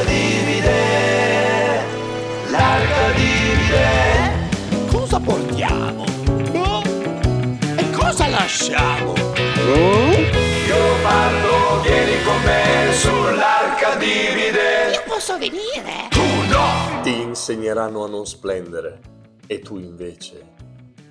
sull'arca divide, l'arca divide. Cosa portiamo? No? E cosa lasciamo? Leopardo, vieni con me sull'arca divide. Io posso venire? Tu no! Ti insegneranno a non splendere e tu invece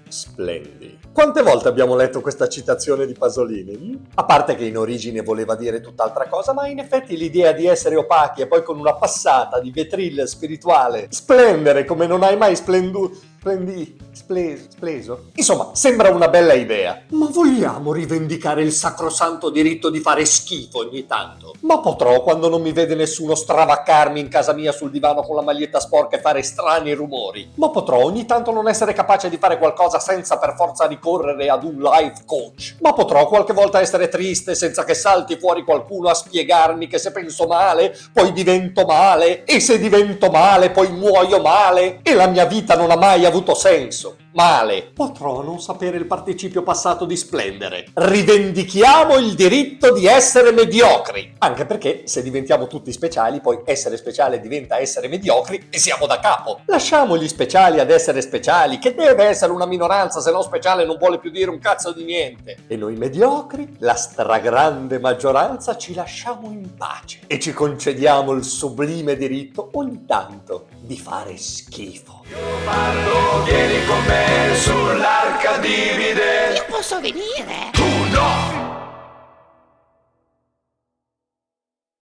splendi. Quante volte abbiamo letto questa citazione di Pasolini? A parte che in origine voleva dire tutt'altra cosa, ma in effetti l'idea di essere opachi e poi con una passata di vetril spirituale splendere come non hai mai splenduto Splendi, spleso, spleso. Insomma, sembra una bella idea. Ma vogliamo rivendicare il sacrosanto diritto di fare schifo ogni tanto? Ma potrò, quando non mi vede nessuno, stravaccarmi in casa mia sul divano con la maglietta sporca e fare strani rumori? Ma potrò ogni tanto non essere capace di fare qualcosa senza per forza ricorrere ad un life coach? Ma potrò qualche volta essere triste senza che salti fuori qualcuno a spiegarmi che se penso male, poi divento male, e se divento male, poi muoio male, e la mia vita non ha mai avuto senso. Male. Potrò non sapere il participio passato di splendere. Rivendichiamo il diritto di essere mediocri. Anche perché se diventiamo tutti speciali, poi essere speciale diventa essere mediocri e siamo da capo. Lasciamo gli speciali ad essere speciali, che deve essere una minoranza, se no speciale non vuole più dire un cazzo di niente. E noi mediocri, la stragrande maggioranza, ci lasciamo in pace e ci concediamo il sublime diritto ogni tanto di fare schifo. Leopardo, vieni con me sull'arca divide. Io posso venire? Tu